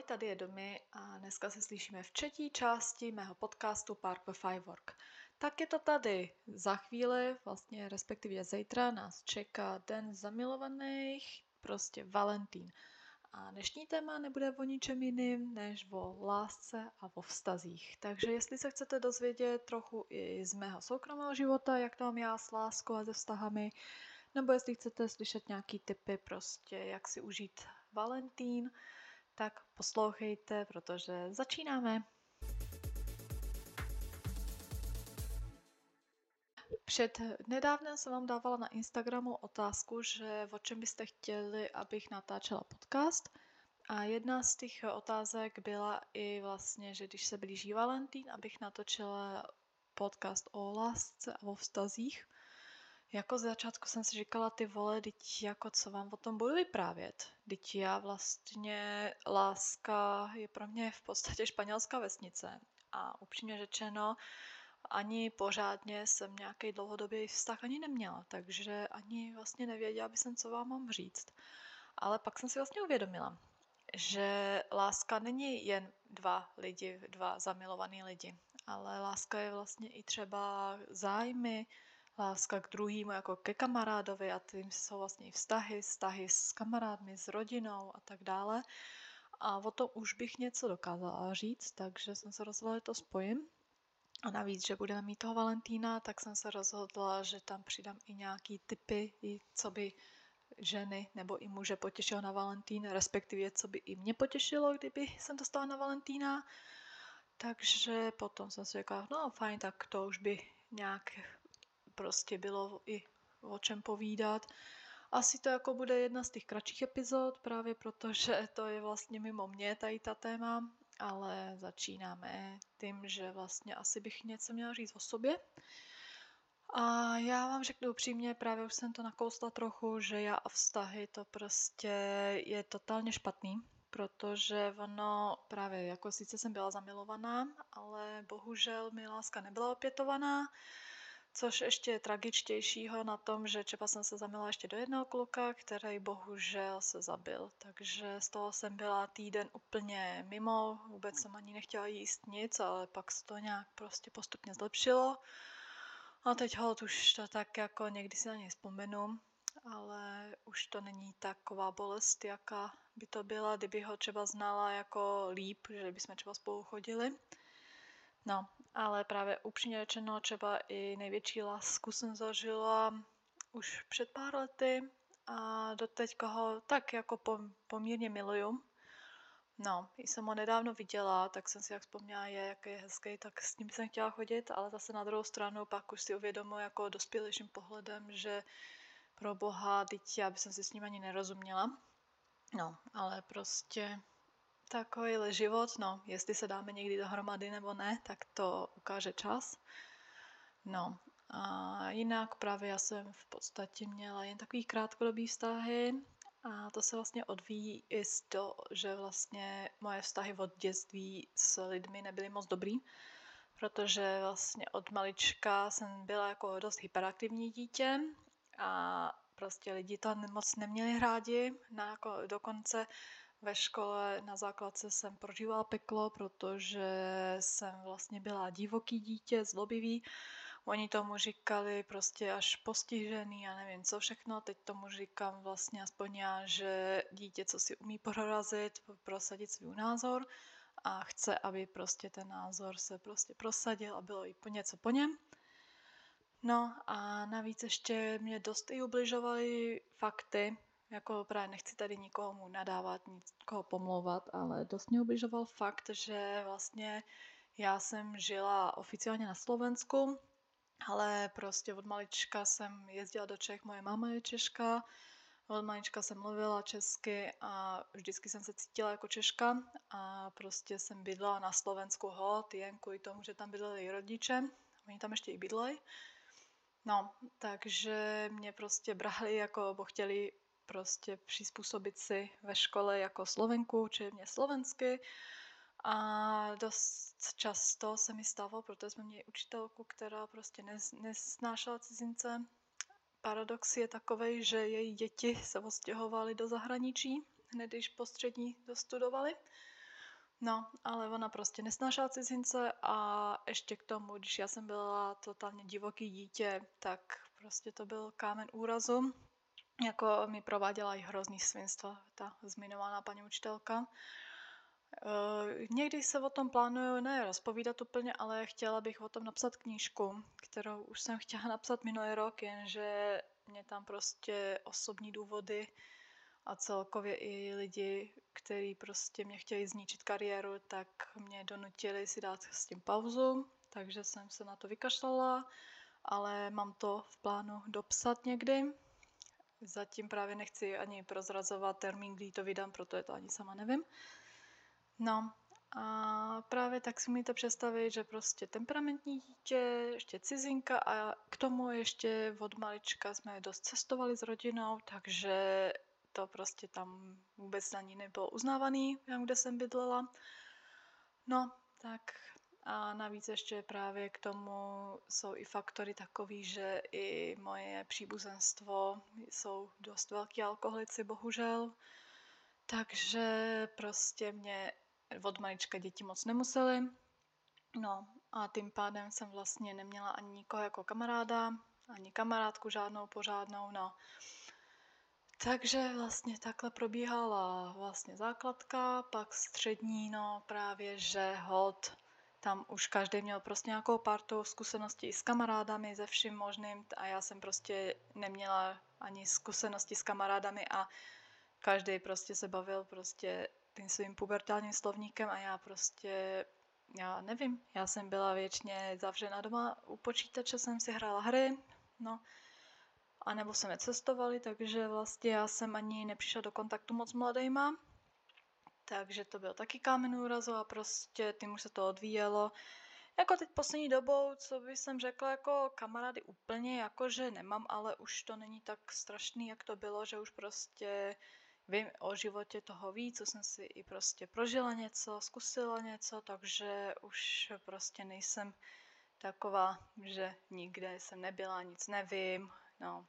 Ahoj, tady je Domy a dneska se slyšíme v třetí části mého podcastu Park Firework. Tak je to tady. Za chvíli, vlastně respektive zítra, nás čeká Den zamilovaných, prostě Valentín. A dnešní téma nebude o ničem jiným, než o lásce a o vztazích. Takže jestli se chcete dozvědět trochu i z mého soukromého života, jak mám já s láskou a se vztahami, nebo jestli chcete slyšet nějaký typy prostě, jak si užít Valentín, tak poslouchejte, protože začínáme. Před nedávnem jsem vám dávala na Instagramu otázku, že o čem byste chtěli, abych natáčela podcast. A jedna z těch otázek byla i vlastně, že když se blíží Valentín, abych natočila podcast o lásce a o vztazích. Jako z začátku jsem si říkala, ty vole, teď jako co vám o tom budu vyprávět. Teď já vlastně, láska je pro mě v podstatě španělská vesnice. A upřímně řečeno, ani pořádně jsem nějaký dlouhodobý vztah ani neměla, takže ani vlastně nevěděla by jsem, co vám mám říct. Ale pak jsem si vlastně uvědomila, že láska není jen dva lidi, dva zamilovaní lidi, ale láska je vlastně i třeba zájmy, láska k druhým jako ke kamarádovi a tím jsou vlastně i vztahy, vztahy s kamarádmi, s rodinou a tak dále. A o tom už bych něco dokázala říct, takže jsem se rozhodla, že to spojím. A navíc, že budeme mít toho Valentína, tak jsem se rozhodla, že tam přidám i nějaký typy, i co by ženy nebo i muže potěšilo na Valentín, respektive co by i mě potěšilo, kdyby jsem dostala na Valentína. Takže potom jsem si řekla, no fajn, tak to už by nějak prostě bylo i o čem povídat. Asi to jako bude jedna z těch kratších epizod, právě protože to je vlastně mimo mě tady ta téma, ale začínáme tím, že vlastně asi bych něco měla říct o sobě. A já vám řeknu upřímně, právě už jsem to nakousla trochu, že já a vztahy to prostě je totálně špatný, protože ono právě, jako sice jsem byla zamilovaná, ale bohužel mi láska nebyla opětovaná, Což ještě je tragičtějšího na tom, že třeba jsem se zamila ještě do jednoho kluka, který bohužel se zabil. Takže z toho jsem byla týden úplně mimo, vůbec jsem ani nechtěla jíst nic, ale pak se to nějak prostě postupně zlepšilo. A teď hold už to tak jako někdy si na něj vzpomenu, ale už to není taková bolest, jaká by to byla, kdyby ho třeba znala jako líp, že bychom třeba spolu chodili. No, ale právě upřímně řečeno, třeba i největší lásku jsem zažila už před pár lety a doteď ho tak jako poměrně miluju. No, když jsem ho nedávno viděla, tak jsem si jak vzpomněla, je, jak je hezký, tak s ním jsem chtěla chodit, ale zase na druhou stranu pak už si uvědomuji jako dospělejším pohledem, že pro boha, teď já bych si s ním ani nerozuměla. No, ale prostě Takovýhle život, no, jestli se dáme někdy dohromady nebo ne, tak to ukáže čas. No, a jinak právě já jsem v podstatě měla jen takový krátkodobý vztahy a to se vlastně odvíjí i z toho, že vlastně moje vztahy od dětství s lidmi nebyly moc dobrý, protože vlastně od malička jsem byla jako dost hyperaktivní dítě a prostě lidi to moc neměli rádi, na jako dokonce ve škole na základce jsem prožívala peklo, protože jsem vlastně byla divoký dítě, zlobivý. Oni tomu říkali prostě až postižený, já nevím co všechno. Teď tomu říkám vlastně aspoň já, že dítě, co si umí prorazit, prosadit svůj názor a chce, aby prostě ten názor se prostě prosadil a bylo i po něco po něm. No a navíc ještě mě dost i ubližovaly fakty, jako právě nechci tady nikomu nadávat, nikoho pomlouvat, ale dost mě ubližoval fakt, že vlastně já jsem žila oficiálně na Slovensku, ale prostě od malička jsem jezdila do Čech, moje máma je Češka, od malička jsem mluvila česky a vždycky jsem se cítila jako Češka a prostě jsem bydlela na Slovensku hod, jen kvůli tomu, že tam bydleli rodiče, oni tam ještě i bydleli. No, takže mě prostě brali jako, bo chtěli prostě přizpůsobit si ve škole jako Slovenku, či mě slovensky. A dost často se mi stalo, protože jsme měli učitelku, která prostě nesnášela cizince. Paradox je takový, že její děti se odstěhovaly do zahraničí, hned když postřední dostudovali. No, ale ona prostě nesnášela cizince a ještě k tomu, když já jsem byla totálně divoký dítě, tak prostě to byl kámen úrazu. Jako mi prováděla i hrozný svinstva, ta zmiňovaná paní učitelka. Uh, někdy se o tom plánuju ne rozpovídat úplně, ale chtěla bych o tom napsat knížku, kterou už jsem chtěla napsat minulý rok, jenže mě tam prostě osobní důvody a celkově i lidi, kteří prostě mě chtěli zničit kariéru, tak mě donutili si dát s tím pauzu, takže jsem se na to vykašlala, ale mám to v plánu dopsat někdy. Zatím právě nechci ani prozrazovat termín, kdy to vydám, protože to ani sama nevím. No a právě tak si umíte představit, že prostě temperamentní dítě, ještě cizinka a k tomu ještě od malička jsme dost cestovali s rodinou, takže to prostě tam vůbec ani nebylo uznávaný, tam, kde jsem bydlela. No, tak a navíc ještě právě k tomu jsou i faktory takový, že i moje příbuzenstvo jsou dost velký alkoholici, bohužel. Takže prostě mě od malička děti moc nemuseli. No a tím pádem jsem vlastně neměla ani nikoho jako kamaráda, ani kamarádku žádnou pořádnou, no. Takže vlastně takhle probíhala vlastně základka, pak střední, no právě, že hod, tam už každý měl prostě nějakou partu zkušeností s kamarádami, ze vším možným a já jsem prostě neměla ani zkušenosti s kamarádami a každý prostě se bavil prostě tím svým pubertálním slovníkem a já prostě, já nevím, já jsem byla věčně zavřena doma u počítače, jsem si hrála hry, no, a nebo jsme cestovali, takže vlastně já jsem ani nepřišla do kontaktu moc mladejma, takže to byl taky kámen úrazu a prostě tím už se to odvíjelo. Jako teď poslední dobou, co by jsem řekla, jako kamarády úplně, jakože nemám, ale už to není tak strašný, jak to bylo, že už prostě vím o životě toho víc, co jsem si i prostě prožila něco, zkusila něco, takže už prostě nejsem taková, že nikde jsem nebyla, nic nevím, no,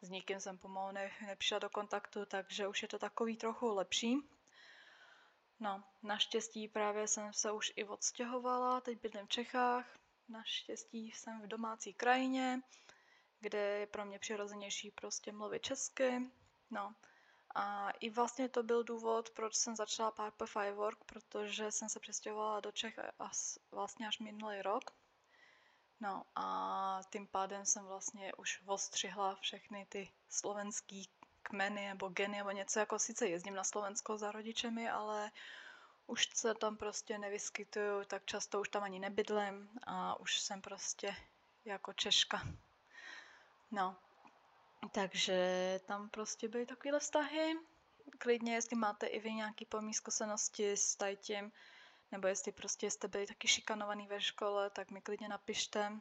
s nikým jsem pomalu ne, nepřišla do kontaktu, takže už je to takový trochu lepší. No, naštěstí právě jsem se už i odstěhovala, teď bydlím v Čechách, naštěstí jsem v domácí krajině, kde je pro mě přirozenější prostě mluvit česky, no. A i vlastně to byl důvod, proč jsem začala Purple Firework, protože jsem se přestěhovala do Čech as, vlastně až minulý rok, No a tím pádem jsem vlastně už ostřihla všechny ty slovenský kmeny nebo geny nebo něco, jako sice jezdím na Slovensko za rodičemi, ale už se tam prostě nevyskytuju, tak často už tam ani nebydlím a už jsem prostě jako Češka. No, takže tam prostě byly takovéhle vztahy. Klidně, jestli máte i vy nějaký pomí zkušenosti s tím, nebo jestli prostě jste byli taky šikanovaný ve škole, tak mi klidně napište.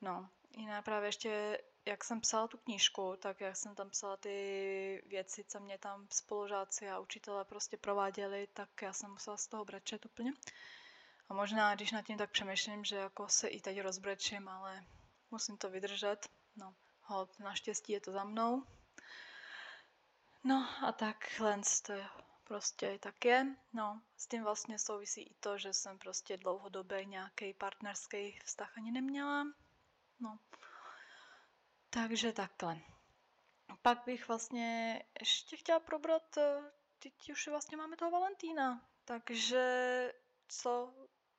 No, jiná právě ještě, jak jsem psala tu knížku, tak jak jsem tam psala ty věci, co mě tam spolužáci a učitelé prostě prováděli, tak já jsem musela z toho brečet úplně. A možná, když nad tím tak přemýšlím, že jako se i teď rozbrečím, ale musím to vydržet. No, hod, naštěstí je to za mnou. No a takhle to je prostě tak je. No, s tím vlastně souvisí i to, že jsem prostě dlouhodobě nějaký partnerský vztah ani neměla. No, takže takhle. Pak bych vlastně ještě chtěla probrat, eh, teď už vlastně máme toho Valentína, takže co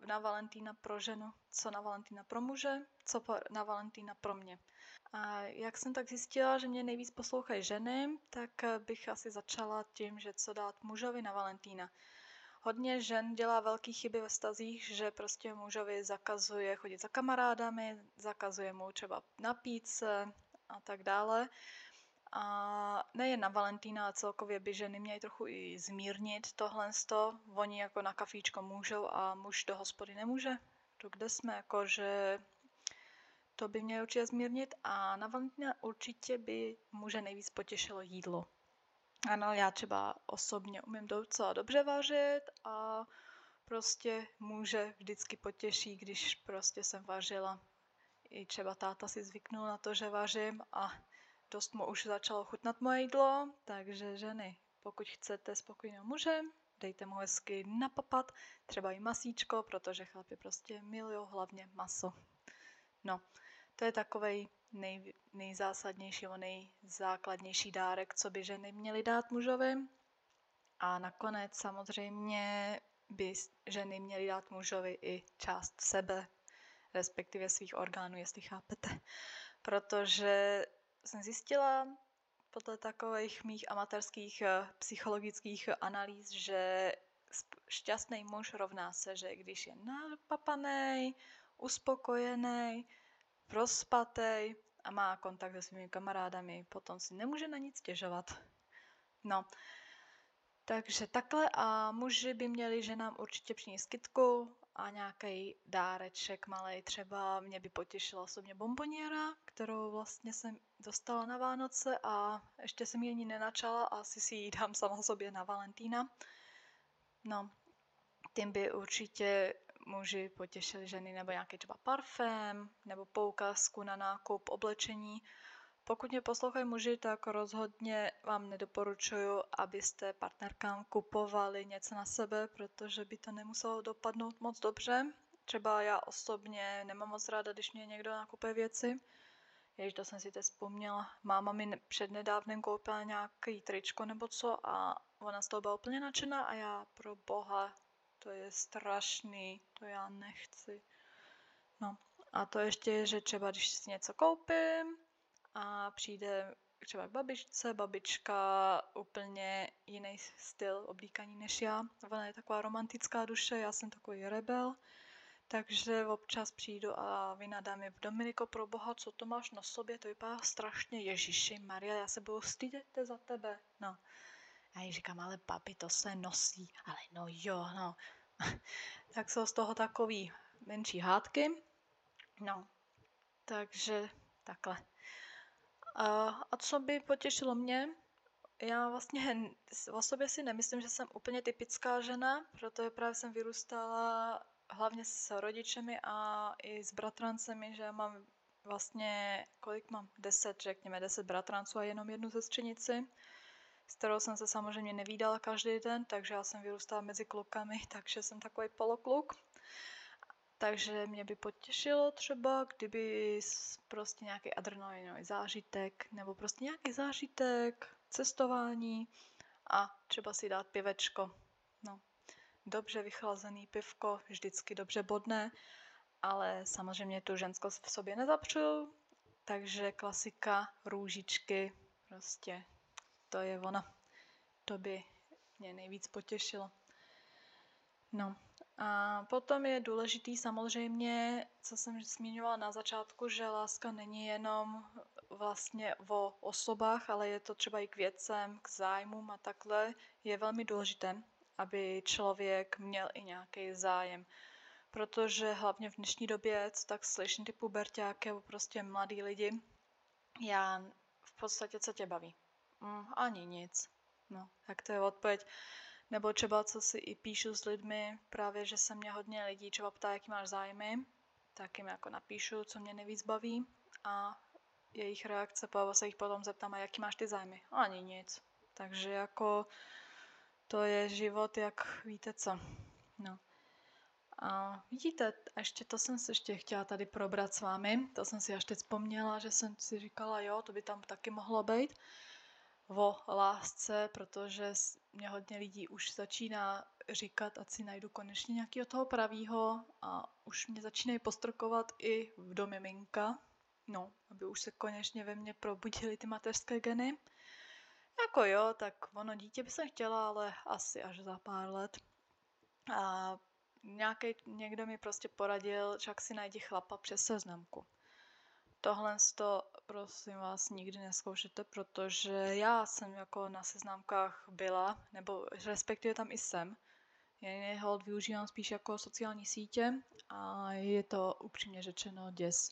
na Valentína pro ženu, co na Valentína pro muže, co na Valentína pro mě. A jak jsem tak zjistila, že mě nejvíc poslouchají ženy, tak bych asi začala tím, že co dát mužovi na Valentína. Hodně žen dělá velké chyby ve stazích, že prostě mužovi zakazuje chodit za kamarádami, zakazuje mu třeba napít se a tak dále. A nejen na Valentína, ale celkově by ženy měly trochu i zmírnit tohle. Oni jako na kafíčko můžou a muž do hospody nemůže. To kde jsme, jako že to by mělo určitě zmírnit a na Valentína určitě by muže nejvíc potěšilo jídlo. Ano, já třeba osobně umím docela dobře vařit a prostě muže vždycky potěší, když prostě jsem vařila. I třeba táta si zvyknul na to, že vařím a dost mu už začalo chutnat moje jídlo, takže ženy, pokud chcete spokojného muže, dejte mu hezky napapat, třeba i masíčko, protože chlapi prostě milují hlavně maso. No, to je takový nej, nejzásadnější, nejzákladnější dárek, co by ženy měly dát mužovi. A nakonec samozřejmě by ženy měly dát mužovi i část sebe, respektive svých orgánů, jestli chápete. Protože jsem zjistila podle takových mých amatérských eh, psychologických analýz, že šťastný muž rovná se, že když je napapaný, uspokojený, prospatej a má kontakt se svými kamarádami, potom si nemůže na nic stěžovat. No, takže takhle a muži by měli ženám určitě přinést kytku a nějaký dáreček malý. Třeba mě by potěšila osobně bomboniera, kterou vlastně jsem dostala na Vánoce a ještě jsem ji ani nenačala a asi si ji dám sama sobě na Valentína. No, tím by určitě muži potěšili ženy nebo nějaký třeba parfém nebo poukazku na nákup oblečení. Pokud mě poslouchají muži, tak rozhodně vám nedoporučuju, abyste partnerkám kupovali něco na sebe, protože by to nemuselo dopadnout moc dobře. Třeba já osobně nemám moc ráda, když mě někdo nakupuje věci. Jež to jsem si teď vzpomněla. Máma mi přednedávnem koupila nějaký tričko nebo co a ona z toho byla úplně nadšená a já pro boha, to je strašný, to já nechci. No a to ještě je, že třeba když si něco koupím, a přijde třeba k babičce, babička úplně jiný styl oblíkaní než já. Ona je taková romantická duše, já jsem takový rebel, takže občas přijdu a vynadám mi Dominiko, pro boha, co to máš na sobě, to vypadá strašně, Ježíši Maria, já se budu stydět za tebe, no. A já říkám, ale babi, to se nosí, ale no jo, no. tak jsou z toho takový menší hádky, no. Takže takhle. A, co by potěšilo mě? Já vlastně o sobě si nemyslím, že jsem úplně typická žena, protože právě jsem vyrůstala hlavně s rodičemi a i s bratrancemi, že mám vlastně, kolik mám? Deset, řekněme, deset bratranců a jenom jednu sestřenici, s kterou jsem se samozřejmě nevídala každý den, takže já jsem vyrůstala mezi klukami, takže jsem takový polokluk. Takže mě by potěšilo třeba, kdyby prostě nějaký adrenalinový zážitek, nebo prostě nějaký zážitek, cestování a třeba si dát pivečko. No, dobře vychlazený pivko, vždycky dobře bodné, ale samozřejmě tu ženskost v sobě nezapřu, takže klasika, růžičky, prostě to je ona. To by mě nejvíc potěšilo. No, a potom je důležitý samozřejmě, co jsem zmiňovala na začátku, že láska není jenom vlastně o osobách, ale je to třeba i k věcem, k zájmům a takhle. Je velmi důležité, aby člověk měl i nějaký zájem. Protože hlavně v dnešní době, co tak slyším ty pubertáky prostě mladí lidi, já v podstatě co tě baví? Mm, ani nic. No, tak to je odpověď. Nebo třeba, co si i píšu s lidmi, právě, že se mě hodně lidí třeba ptá, jaký máš zájmy, tak jim jako napíšu, co mě nejvíc baví a jejich reakce, po se jich potom zeptám, a jaký máš ty zájmy? Ani nic. Takže jako to je život, jak víte co. No. A vidíte, ještě to jsem se ještě chtěla tady probrat s vámi, to jsem si až teď vzpomněla, že jsem si říkala, jo, to by tam taky mohlo být o lásce, protože mě hodně lidí už začíná říkat, ať si najdu konečně nějakého toho pravýho a už mě začínají postrkovat i v domě minka, no, aby už se konečně ve mně probudily ty mateřské geny. Jako jo, tak ono dítě by se chtěla, ale asi až za pár let. A nějaký, někdo mi prostě poradil, však si najdi chlapa přes seznamku. Tohle to prosím vás nikdy neskoušete, protože já jsem jako na seznámkách byla, nebo respektive tam i jsem. Já hold využívám spíš jako sociální sítě a je to upřímně řečeno děs.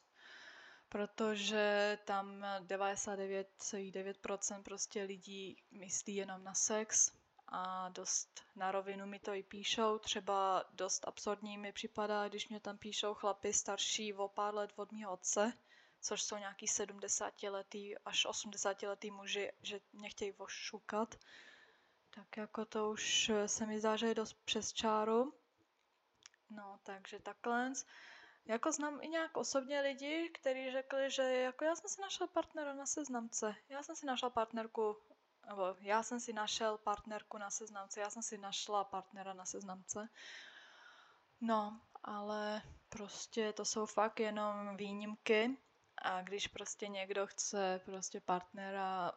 Protože tam 99,9% prostě lidí myslí jenom na sex a dost na rovinu mi to i píšou. Třeba dost absurdní mi připadá, když mě tam píšou chlapy starší o pár let od mého otce, což jsou nějaký 70 letý až 80 letý muži, že mě chtějí ošukat. Tak jako to už se mi zdá, že je dost přes čáru. No, takže takhle. Jako znám i nějak osobně lidi, kteří řekli, že jako já jsem si našel partnera na seznamce. Já jsem si našel partnerku, nebo já jsem si našel partnerku na seznamce, já jsem si našla partnera na seznamce. No, ale prostě to jsou fakt jenom výjimky a když prostě někdo chce prostě partnera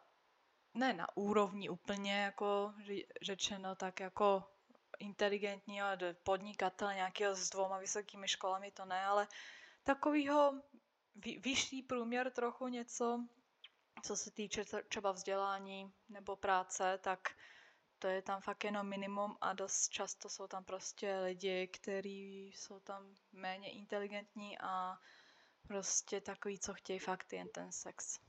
ne na úrovni úplně jako řečeno tak jako inteligentního podnikatele nějakého s dvoma vysokými školami, to ne, ale takovýho vyšší průměr trochu něco, co se týče třeba vzdělání nebo práce, tak to je tam fakt jenom minimum a dost často jsou tam prostě lidi, kteří jsou tam méně inteligentní a prostě takový, co chtějí fakt jen ten sex.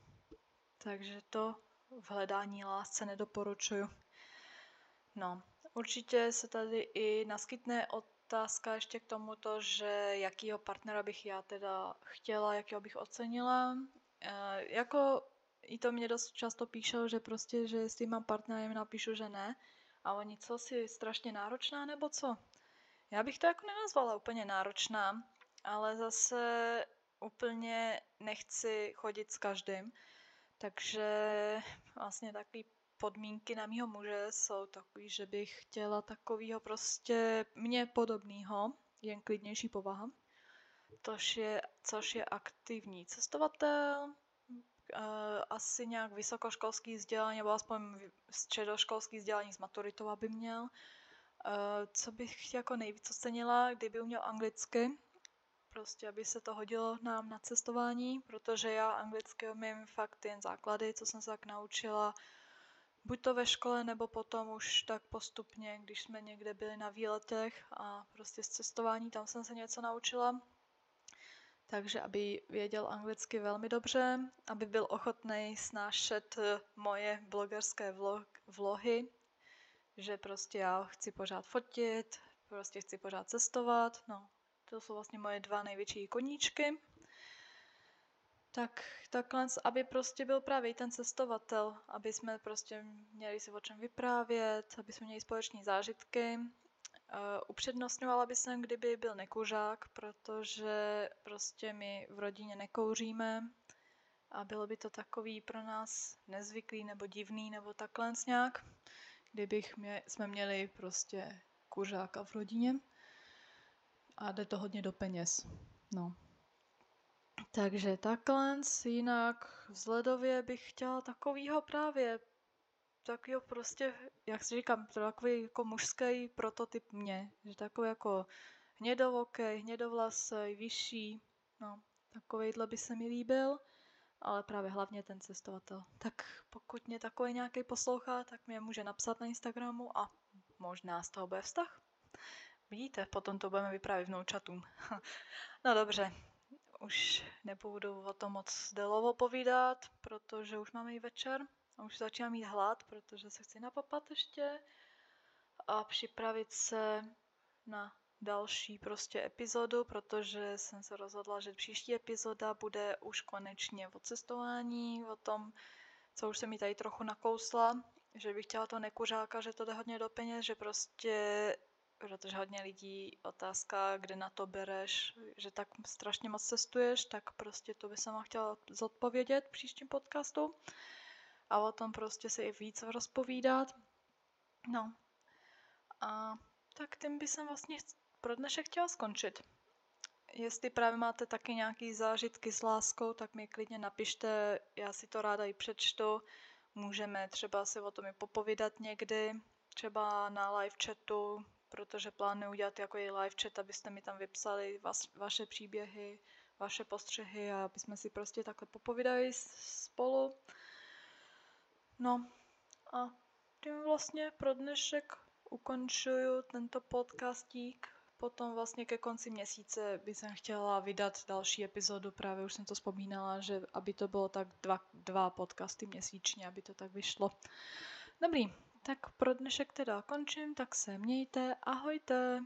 Takže to v hledání lásce nedoporučuju. No, určitě se tady i naskytne otázka ještě k tomuto, že jakýho partnera bych já teda chtěla, jakého bych ocenila. E, jako i to mě dost často píšou, že prostě, že jestli mám partnera, jim napíšu, že ne. A oni, co si strašně náročná, nebo co? Já bych to jako nenazvala úplně náročná, ale zase úplně nechci chodit s každým. Takže vlastně takový podmínky na mýho muže jsou takový, že bych chtěla takovýho prostě mě podobného, jen klidnější povaha, což je, což je aktivní cestovatel, uh, asi nějak vysokoškolský vzdělání, nebo aspoň středoškolský vzdělání s maturitou, aby měl. Uh, co bych jako nejvíc ocenila, kdyby uměl anglicky, prostě aby se to hodilo nám na cestování, protože já anglicky umím fakt jen základy, co jsem se tak naučila, buď to ve škole, nebo potom už tak postupně, když jsme někde byli na výletech a prostě z cestování, tam jsem se něco naučila. Takže aby věděl anglicky velmi dobře, aby byl ochotný snášet eh, moje blogerské vlog, vlohy, že prostě já chci pořád fotit, prostě chci pořád cestovat, no to jsou vlastně moje dva největší koníčky. Tak takhle, aby prostě byl právě ten cestovatel, aby jsme prostě měli si o čem vyprávět, aby jsme měli společní zážitky. Uh, upřednostňovala by jsem, kdyby byl nekuřák, protože prostě my v rodině nekouříme a bylo by to takový pro nás nezvyklý nebo divný nebo takhle nějak, kdybych mě, jsme měli prostě kuřáka v rodině a jde to hodně do peněz. No. Takže takhle, jinak vzhledově bych chtěla takovýho právě, takovýho prostě, jak si říkám, takový jako mužský prototyp mě, že takový jako hnědovokej, hnědovlasej, vyšší, no, takovejhle by se mi líbil, ale právě hlavně ten cestovatel. Tak pokud mě takový nějaký poslouchá, tak mě může napsat na Instagramu a možná z toho bude vztah. Vidíte, potom to budeme vyprávět vnoučatům. no dobře, už nebudu o tom moc delovo povídat, protože už máme i večer a už začínám mít hlad, protože se chci napapat ještě a připravit se na další prostě epizodu, protože jsem se rozhodla, že příští epizoda bude už konečně o cestování, o tom, co už se mi tady trochu nakousla, že bych chtěla to nekuřáka, že to jde hodně do peněz, že prostě protože hodně lidí otázka, kde na to bereš, že tak strašně moc cestuješ, tak prostě to by sama chtěla zodpovědět příštím podcastu a o tom prostě se i víc rozpovídat. No. A tak tím by jsem vlastně pro dnešek chtěla skončit. Jestli právě máte taky nějaký zážitky s láskou, tak mi klidně napište, já si to ráda i přečtu. Můžeme třeba si o tom i popovídat někdy, třeba na live chatu, protože plánuji udělat jako i live chat, abyste mi tam vypsali vas, vaše příběhy, vaše postřehy a aby jsme si prostě takhle popovídali spolu. No a tím vlastně pro dnešek ukončuju tento podcastík. Potom vlastně ke konci měsíce by jsem chtěla vydat další epizodu, právě už jsem to vzpomínala, že aby to bylo tak dva, dva podcasty měsíčně, aby to tak vyšlo. Dobrý, tak pro dnešek teda končím, tak se mějte, ahojte!